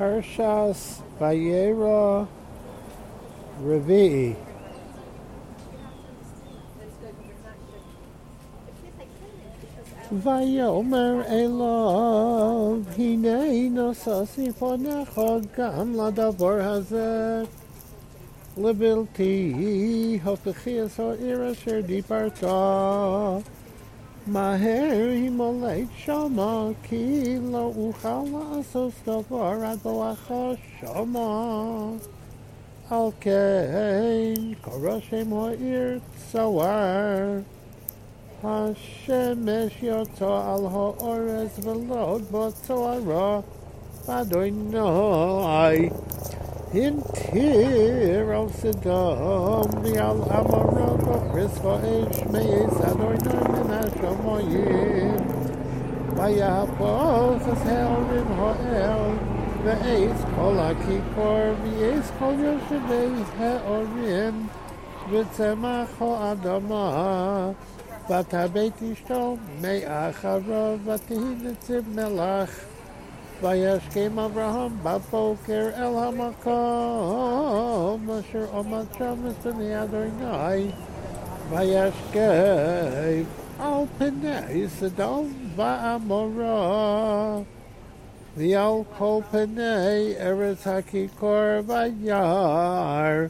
Parshas Vayera Revi'i. ויאמר אליו, הנה נוססי פונך גם לדבר הזה, לבלתי הפכי העיר אשר דיברת. מהר הימלט שמה, כי לא אוכל לעשות דבר עד לך שמה. על כן קרא שם העיר צוואר. השמש יוצא על האורז ולא בצוערה, ואדוני התיר על סדום ועל עמורה בפרס ואש מעץ אדוני מן השמיים. ויהפוך את הערים האל ועץ כל הכיכר ועץ כל יושבי הערים וצמח האדמה ותבט אשתו מאחריו ותהי נציב מלך. וישכם אברהם בבוקר אל המקום אשר עומד שם לפני אדוני וישכם על פני סדום ועמורה ועל כל פני ארץ הכיכר וירא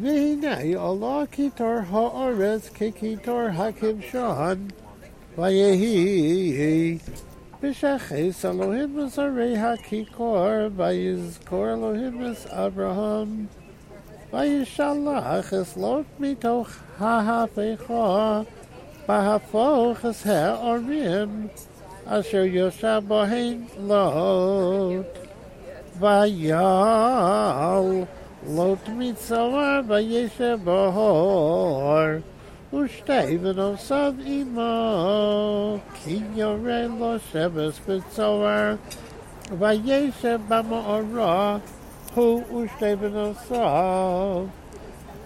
והנה עלה קיטור האורץ כקיטור הכבשן, ויהי Bishach is Elohim was a rei ha-kikor, v'yiz kor Abraham, v'yishalach is lot mitoch ha-ha-fecho, v'ha-foch is her-orim, asher yosha bohen lot, v'yal lot mitzohar v'yishaboh-or, v'yishaboh-or, ושטייבן על סד אימו, כי יורה לו שבס בצוהר, וישב במאורו, הוא ושטייבן על סד.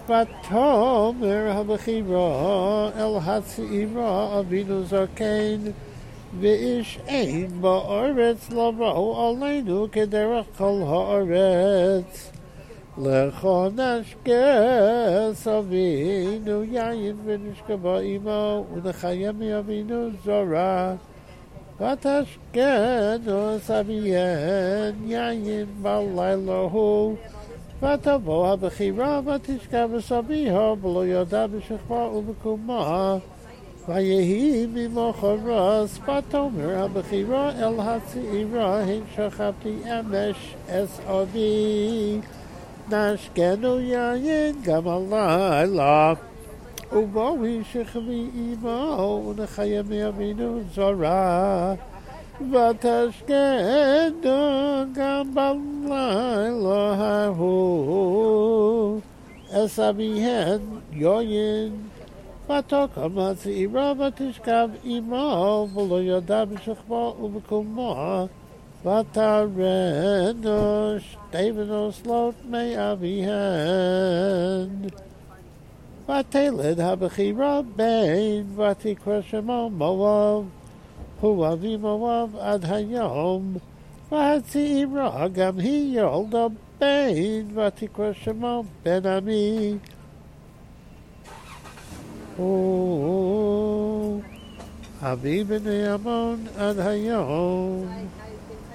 ותאמר הבחירו אל הצעירו אבינו זקן, ואיש אין בארץ לבוא עלינו כדרך כל הארץ. לכו נשקה סבינו יין ונשכבה עמו ונחיה מאבינו זרה ותשקנו סביין יין בלילה הוא ותבוא הבחירה ותשכב בסביה ולא ידע בשכבה ובקומה ויהי ממחרס ותאמר הבחירה אל הצעירה הן שכבתי אמש אס אבי נשקנו יין גם הלילה. ובואי שכבי עמו ונחיה מאבינו זרה. ותשקנו גם בלילה ההוא. אס אביהן יוין. ותוקם הצעירה ותשכב עמו ולא ידע בשכבו ובקומו Vataredosh, David Oslot me avihen. Vatelid habachi rabbein, vatikreshemo moav, hu avi moav ad hayom, vatzi imra gam hi yoldo bein, vatikreshemo ben ami. Oh, Avi b'nei Amon ad hayom.